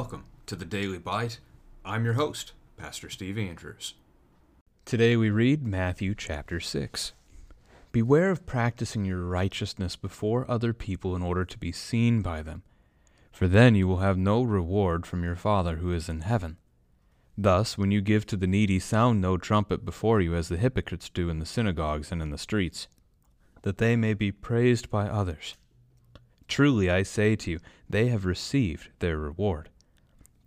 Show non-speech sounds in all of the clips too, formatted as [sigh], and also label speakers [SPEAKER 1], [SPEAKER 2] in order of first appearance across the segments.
[SPEAKER 1] Welcome to the Daily Bite. I'm your host, Pastor Steve Andrews.
[SPEAKER 2] Today we read Matthew chapter 6. Beware of practicing your righteousness before other people in order to be seen by them, for then you will have no reward from your Father who is in heaven. Thus, when you give to the needy, sound no trumpet before you as the hypocrites do in the synagogues and in the streets, that they may be praised by others. Truly I say to you, they have received their reward.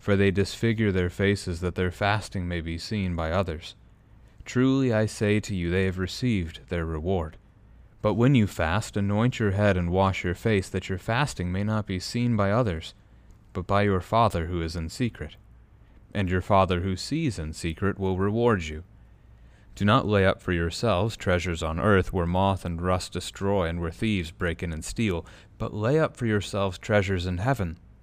[SPEAKER 2] for they disfigure their faces that their fasting may be seen by others. Truly I say to you, they have received their reward. But when you fast, anoint your head and wash your face, that your fasting may not be seen by others, but by your Father who is in secret. And your Father who sees in secret will reward you. Do not lay up for yourselves treasures on earth where moth and rust destroy and where thieves break in and steal, but lay up for yourselves treasures in heaven,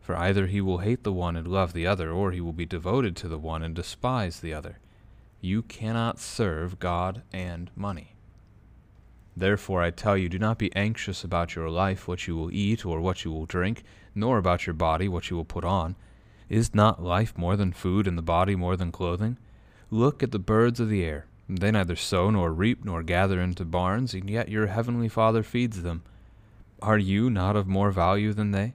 [SPEAKER 2] for either he will hate the one and love the other, or he will be devoted to the one and despise the other. You cannot serve God and money. Therefore I tell you, do not be anxious about your life, what you will eat or what you will drink, nor about your body, what you will put on. Is not life more than food, and the body more than clothing? Look at the birds of the air. They neither sow nor reap nor gather into barns, and yet your heavenly Father feeds them. Are you not of more value than they?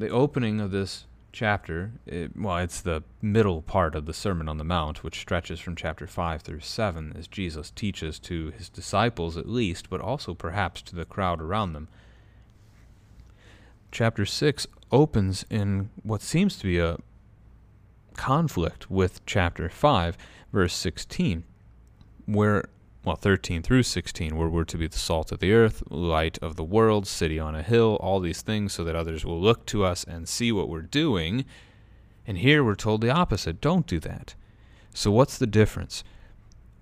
[SPEAKER 2] The opening of this chapter, it, well, it's the middle part of the Sermon on the Mount, which stretches from chapter 5 through 7, as Jesus teaches to his disciples at least, but also perhaps to the crowd around them. Chapter 6 opens in what seems to be a conflict with chapter 5, verse 16, where, well, 13 through 16, where we're to be the salt of the earth, light of the world, city on a hill, all these things so that others will look to us and see what we're doing. And here we're told the opposite don't do that. So, what's the difference?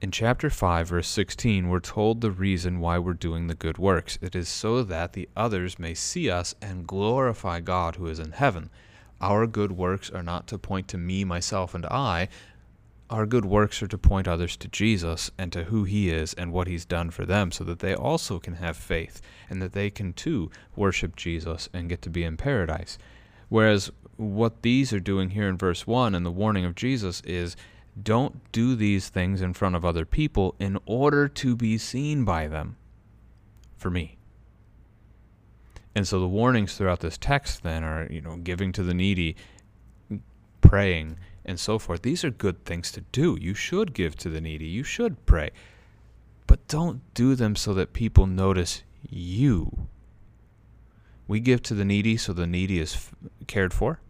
[SPEAKER 2] In chapter 5, verse 16, we're told the reason why we're doing the good works. It is so that the others may see us and glorify God who is in heaven. Our good works are not to point to me, myself, and I. Our good works are to point others to Jesus and to who he is and what he's done for them so that they also can have faith and that they can too worship Jesus and get to be in paradise. Whereas what these are doing here in verse 1 and the warning of Jesus is don't do these things in front of other people in order to be seen by them for me. And so the warnings throughout this text then are, you know, giving to the needy, praying, and so forth. These are good things to do. You should give to the needy. You should pray. But don't do them so that people notice you. We give to the needy so the needy is f- cared for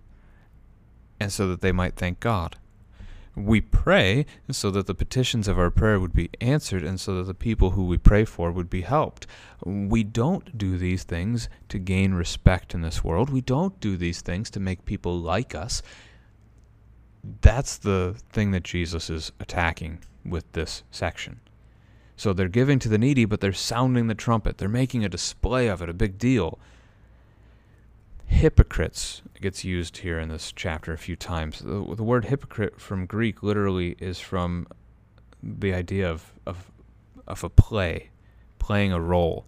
[SPEAKER 2] and so that they might thank God. We pray so that the petitions of our prayer would be answered and so that the people who we pray for would be helped. We don't do these things to gain respect in this world. We don't do these things to make people like us. That's the thing that Jesus is attacking with this section. So they're giving to the needy, but they're sounding the trumpet. They're making a display of it, a big deal hypocrites gets used here in this chapter a few times. The, the, word hypocrite from Greek literally is from the idea of, of, of a play, playing a role.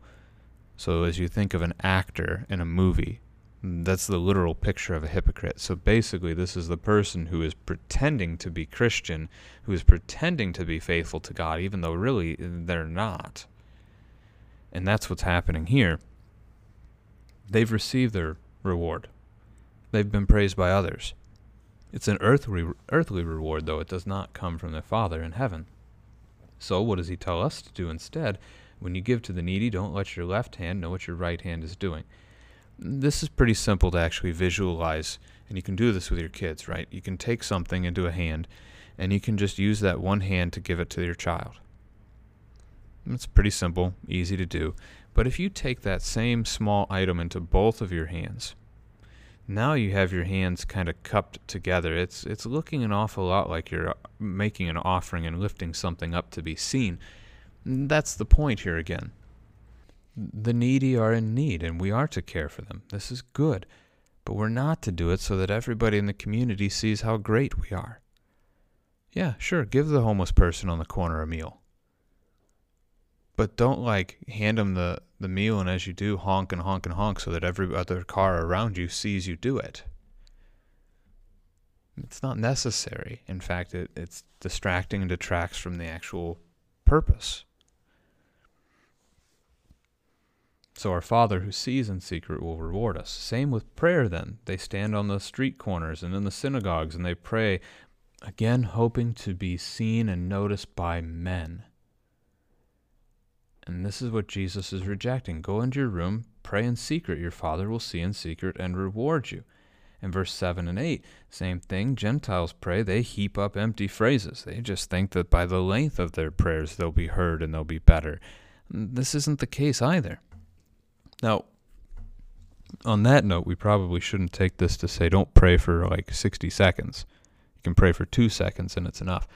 [SPEAKER 2] So as you think of an actor in a movie, Mm, that's the literal picture of a hypocrite. So basically, this is the person who is pretending to be Christian, who is pretending to be faithful to God, even though really uh, they're not. And that's what's happening here. They've received their reward. They've been praised by others. It's an earthly, earthly reward, though it does not come from the Father in heaven. So, what does he tell us to do instead? When you give to the needy, don't let your left hand know what your right hand is doing. This is pretty simple to actually visualize, and you can do this with your kids, right? You can take something into a hand, and you can just use that one hand to give it to your child. It's pretty simple, easy to do. But if you take that same small item into both of your hands, now you have your hands kind of cupped together. It's it's looking an awful lot like you're uh, making an offering and lifting something up to be seen. That's the point here again. The needy are in need and we are to care for them. This is good. But we're not to do it so that everybody in the community sees how great we are. Yeah, sure, give the homeless person on the corner a meal but don't like hand them the, the meal and as you do honk and honk and honk so that every other car around you sees you do it it's not necessary in fact it, it's distracting and detracts from the actual purpose so our father who sees in secret will reward us same with prayer then they stand on the street corners and in the synagogues and they pray again hoping to be seen and noticed by men and this is what Jesus is rejecting. Go into your room, pray in secret. Your Father will see in secret and reward you. In verse 7 and 8, same thing. Gentiles pray, they heap up empty phrases. They just think that by the length of their prayers they'll be heard and they'll be better. This isn't the case either. Now, on that note, we probably shouldn't take this to say don't pray for like 60 seconds. You can pray for two seconds and it's enough.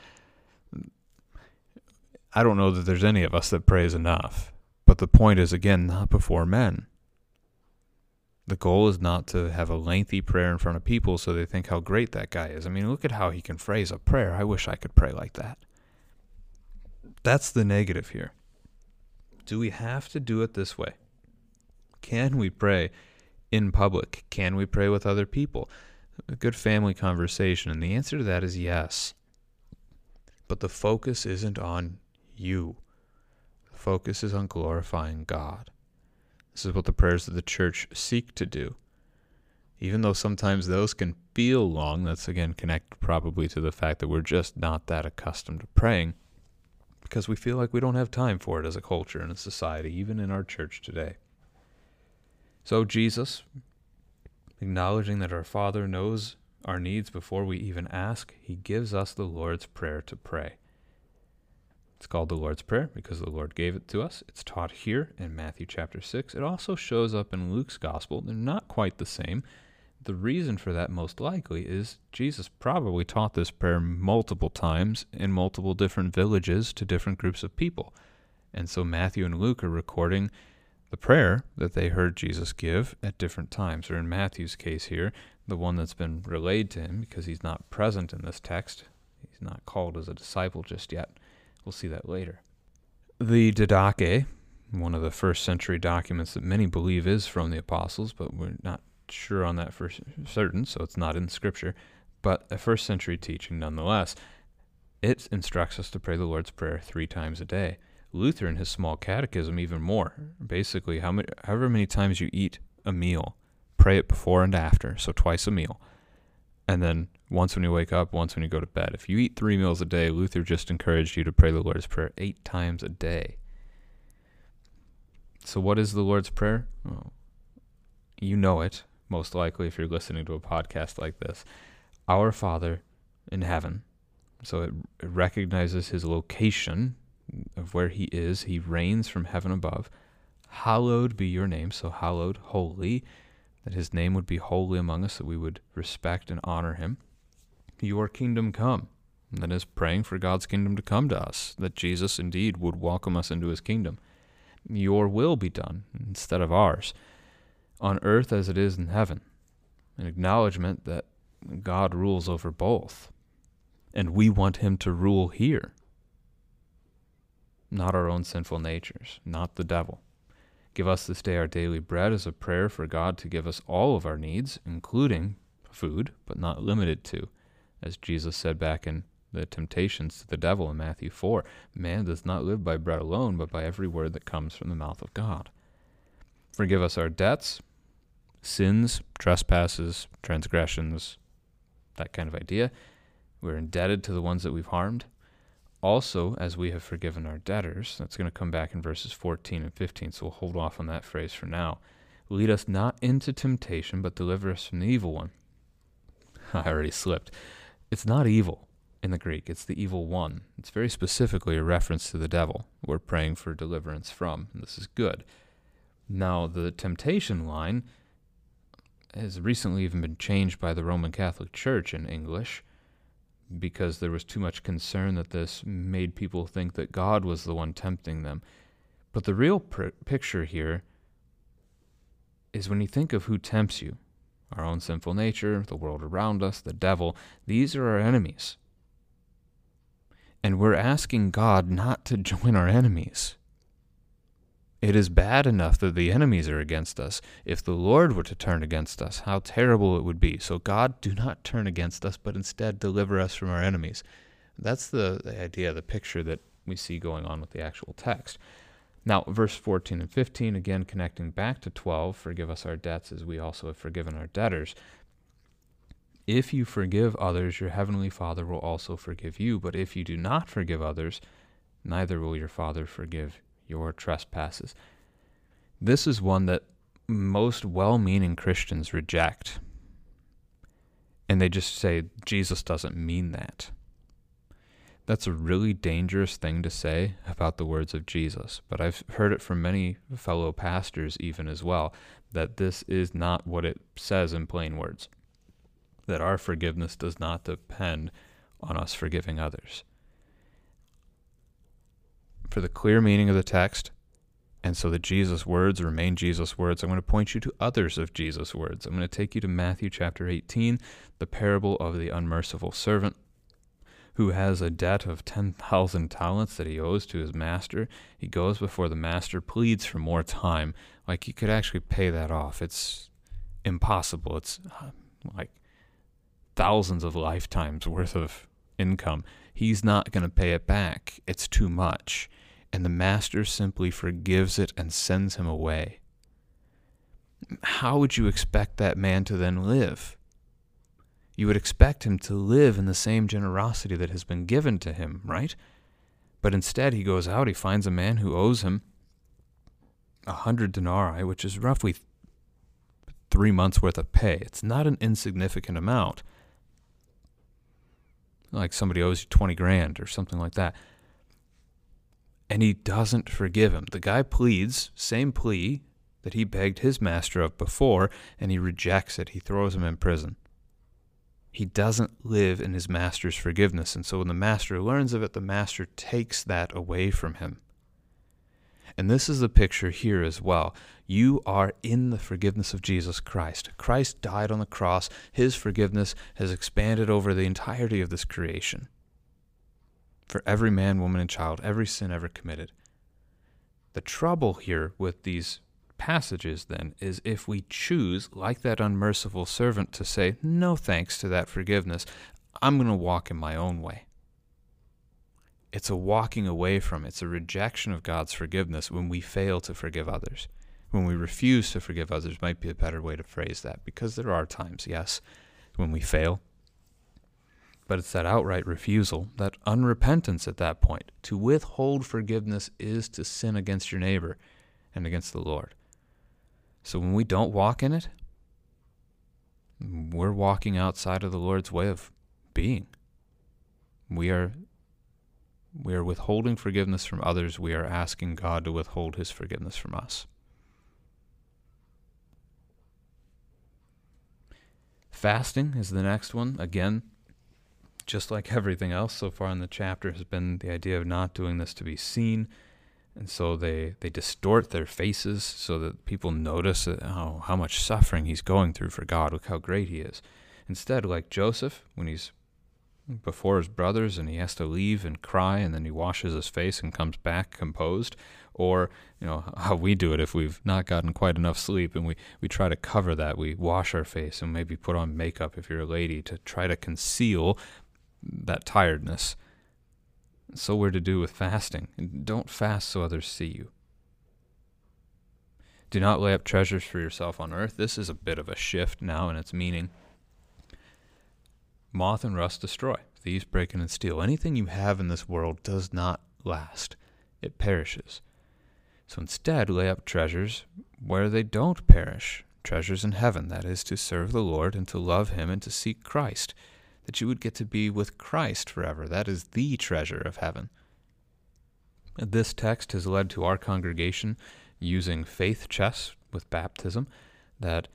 [SPEAKER 2] I don't know that there's any of us that prays enough. But the point is, again, not before men. The goal is not to have a lengthy prayer in front of people so they think how great that guy is. I mean, look at how he can phrase a prayer. I wish I could pray like that. That's the negative here. Do we have to do it this way? Can we pray in public? Can we pray with other people? A good family conversation. And the answer to that is yes. But the focus isn't on you. The focus is on glorifying God. This is what the prayers of the church seek to do. Even though sometimes those can feel long, that's again connected probably to the fact that we're just not that accustomed to praying because we feel like we don't have time for it as a culture and a society, even in our church today. So, Jesus, acknowledging that our Father knows our needs before we even ask, he gives us the Lord's Prayer to pray. It's called the Lord's Prayer because the Lord gave it to us. It's taught here in Matthew chapter 6. It also shows up in Luke's gospel. They're not quite the same. The reason for that, most likely, is Jesus probably taught this prayer multiple times in multiple different villages to different groups of people. And so Matthew and Luke are recording the prayer that they heard Jesus give at different times. Or in Matthew's case here, the one that's been relayed to him because he's not present in this text. He's not called as a disciple just yet. We'll see that later. The Didache, one of the first century documents that many believe is from the apostles, but we're not sure on that for certain, so it's not in Scripture, but a first century teaching nonetheless. It instructs us to pray the Lord's Prayer three times a day. Luther, in his small catechism, even more. Basically, how many, however many times you eat a meal, pray it before and after, so twice a meal. And then once when you wake up, once when you go to bed. If you eat three meals a day, Luther just encouraged you to pray the Lord's Prayer eight times a day. So, what is the Lord's Prayer? Well, you know it, most likely, if you're listening to a podcast like this. Our Father in heaven. So, it, it recognizes his location of where he is. He reigns from heaven above. Hallowed be your name. So, hallowed, holy, that his name would be holy among us, that we would respect and honor him. Your kingdom come. And that is praying for God's kingdom to come to us, that Jesus indeed would welcome us into his kingdom your will be done instead of ours, on earth as it is in heaven. An acknowledgement that God rules over both. And we want him to rule here. Not our own sinful natures, not the devil. Give us this day our daily bread as a prayer for God to give us all of our needs, including food, but not limited to, as Jesus said back in the temptations to the devil in Matthew 4. Man does not live by bread alone, but by every word that comes from the mouth of God. Forgive us our debts, sins, trespasses, transgressions, that kind of idea. We're indebted to the ones that we've harmed. Also, as we have forgiven our debtors, that's going to come back in verses 14 and 15, so we'll hold off on that phrase for now. Lead us not into temptation, but deliver us from the evil one. [laughs] I already slipped. It's not evil in the Greek. It's the evil one. It's very specifically a reference to the devil we're praying for deliverance from. And this is good. Now, the temptation line has recently even been changed by the Roman Catholic Church in English because there was too much concern that this made people think that God was the one tempting them. But the real pr- picture here is when you think of who tempts you our own sinful nature, the world around us, the devil, these are our enemies. And we're asking God not to [laughs] join our enemies. It is bad enough that the enemies are against us. If the Lord were to turn against us, how terrible it would be. So, God, do not turn against us, but instead deliver us from our enemies. That's the, the idea, the picture that we see going on with the actual text. Now, verse 14 and 15, again connecting back to 12, forgive us our debts as we also have forgiven our debtors. If you forgive others, your heavenly Father will also forgive you. But if you do not forgive others, neither will your Father forgive your trespasses. This is one that most well meaning Christians reject. And they just say, Jesus doesn't mean that. That's a really dangerous thing to say about the words of Jesus, but I've heard it from many fellow pastors even as well that this is not what it says in plain words that our forgiveness does not depend on us forgiving others. For the clear meaning of the text, and so that Jesus' words remain Jesus' words, I'm going to point you to others of Jesus' words. I'm going to take you to Matthew chapter 18, the parable of the unmerciful servant who has a debt of 10,000 talents that he owes to his master. He goes before the master, pleads for more time. Like he could actually pay that off. It's impossible. It's uh, like thousands of lifetimes worth of income. He's not going to pay it back. It's too much. And the master simply forgives it and sends him away. How would you expect that man to then live? You would expect him to live in the same generosity that has been given to him, right? But instead, he goes out, he finds a man who owes him a hundred denarii, which is roughly three months' worth of pay. It's not an insignificant amount like somebody owes you 20 grand or something like that. And he doesn't forgive him. The guy pleads, same plea that he begged his master of before, and he rejects it. He throws him in prison. He doesn't live in his master's forgiveness. And so when the master learns of it, the master takes that away from him. And this is the picture here as well. You are in the forgiveness of Jesus Christ. Christ died on the cross. His forgiveness has expanded over the entirety of this creation. For every man, woman, and child, every sin ever committed. The trouble here with these passages, then, is if we choose, like that unmerciful servant, to say, no thanks to that forgiveness, I'm going to walk in my own way. It's a walking away from, it's a rejection of God's forgiveness when we fail to forgive others. When we refuse to forgive others, might be a better way to phrase that, because there are times, yes, when we fail. But it's that outright refusal, that unrepentance at that point. To withhold forgiveness is to sin against your neighbor and against the Lord. So when we don't walk in it, we're walking outside of the Lord's way of being. We are we are withholding forgiveness from others. We are asking God to withhold his forgiveness from us. Fasting is the next one. Again, just like everything else so far in the chapter has been the idea of not doing this to be seen, and so they, they distort their faces so that people notice how, oh, how much suffering he's going through for God. Look how great he is. Instead, like Joseph, when he's before his brothers and he has to leave and cry and then he washes his face and comes back composed, or you know [laughs] how we do it if we've not gotten quite enough sleep and we, we try to cover that. We wash our face and maybe put on makeup if you're a lady to try to conceal that tiredness. So we're to do with fasting. Don't fast so others see you. Do not lay up treasures for yourself on earth. This is a bit of a shift now in its meaning. Moth and rust destroy. Thieves break in and steal. Anything you have in this world does not last, it perishes. So instead, lay up treasures where they don't perish treasures in heaven, that is, to serve the Lord and to love Him and to seek Christ that you would get to be with Christ forever. That is the treasure of heaven. This text has led to our congregation using faith chests with baptism that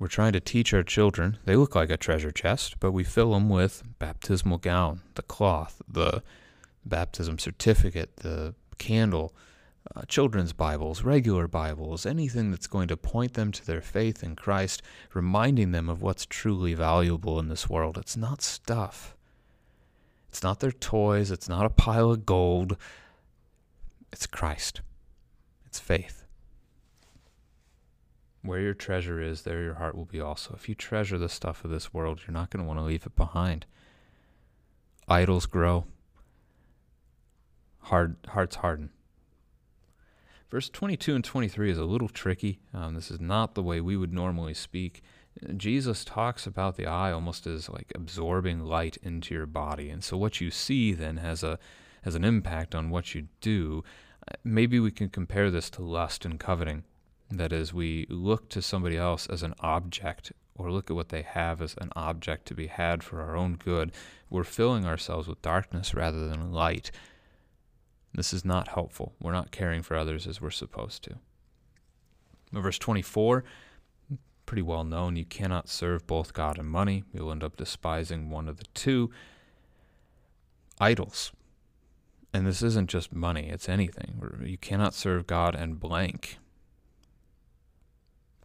[SPEAKER 2] we're trying to teach our children. They look like a treasure chest, but we fill them with baptismal gown, the cloth, the baptism certificate, the candle, uh, children's Bibles, regular Bibles, anything that's going to point them to their faith in Christ, reminding them of what's truly valuable in this world. It's not stuff, it's not their toys, it's not a pile of gold. It's Christ, it's faith. Where your treasure is, there your heart will be also. If you treasure the stuff of this world, you're not going to want to leave it behind. Idols grow, hard, hearts harden Verse 22 and 23 is a little tricky. Um, this is not the way we would normally speak. Jesus talks about the eye almost as like absorbing light into your body. And so what you see then has a has an impact on what you do. Uh, maybe we can compare this to lust and coveting. That is, we look to somebody else as an object or look at what they have as an object to be had for our own good. We're filling ourselves with darkness rather than light. This is not helpful. We're not caring for others as we're supposed to. Verse 24, pretty well known. You cannot serve both God and money. You'll end up despising one of the two. Idols. And this isn't just money, it's anything. You cannot serve God and blank.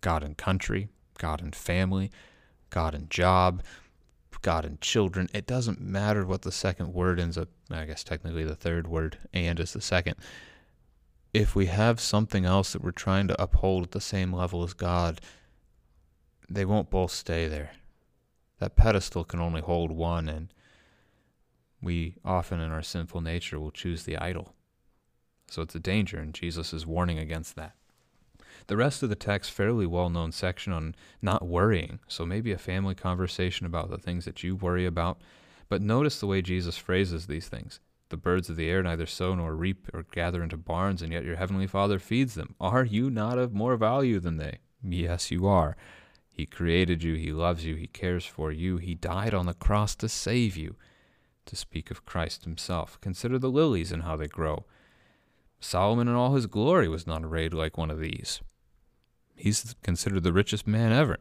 [SPEAKER 2] God and country, God and family, God and job, God and children. It doesn't matter what the second word ends up, I guess technically the third word, and is the second. If we have something else that we're trying to uphold at the same level as God, they won't both stay there. That pedestal can only hold one, and we often in our sinful nature will choose the idol. So it's a danger, and Jesus is warning against that. The rest of the text, fairly well known section on not worrying. So maybe a family conversation about the things that you worry about. But notice the way Jesus phrases these things. The birds of the air neither sow nor reap or gather into barns, and yet your heavenly Father feeds them. Are you not of more value than they? Yes, you are. He created you, He loves you, He cares for you, He died on the cross to save you. To speak of Christ Himself, consider the lilies and how they grow. Solomon in all his glory was not arrayed like one of these. He's considered the richest man ever.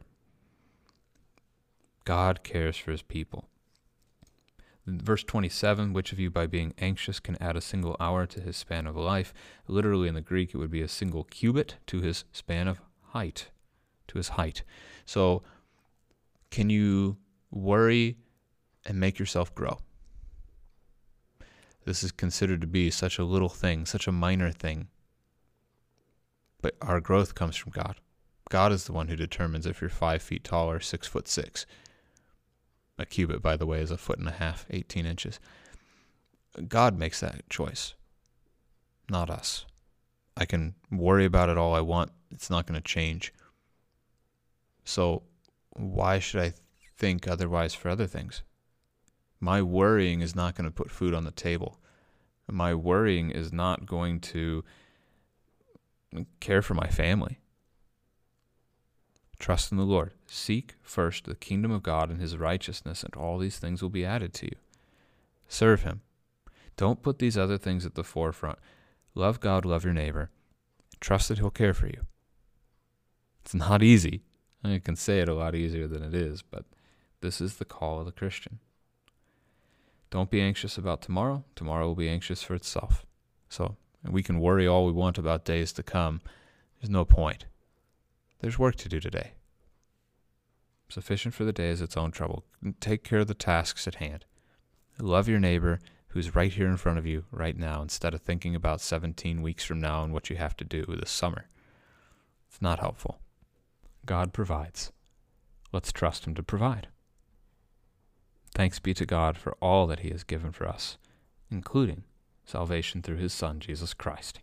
[SPEAKER 2] God cares for his people. Verse 27 Which of you, by being anxious, can add a single hour to his span of life? Literally in the Greek, it would be a single cubit to his span of height. To his height. So, can you worry and make yourself grow? This is considered to be such a little thing, such a minor thing. But our growth comes from God. God is the one who determines if you're five feet tall or six foot six. A cubit, by the way, is a foot and a half, 18 inches. God makes that choice, not us. I can worry about it all I want, it's not going to change. So, why should I think otherwise for other things? My worrying is not going to put food on the table. My worrying is not going to care for my family. Trust in the Lord. Seek first the kingdom of God and his righteousness, and all these things will be added to you. Serve him. Don't put these other things at the forefront. Love God, love your neighbor. Trust that he'll care for you. It's not easy. I can say it a lot easier than it is, but this is the call of the Christian. Don't be anxious about tomorrow. Tomorrow will be anxious for itself. So we can worry all we want about days to come. There's no point. There's work to do today. Sufficient for the day is its own trouble. Take care of the tasks at hand. Love your neighbor who's right here in front of you right now instead of thinking about 17 weeks from now and what you have to do this summer. It's not helpful. God provides. Let's trust Him to provide. Thanks be to God for all that He has given for us, including salvation through His Son, Jesus Christ.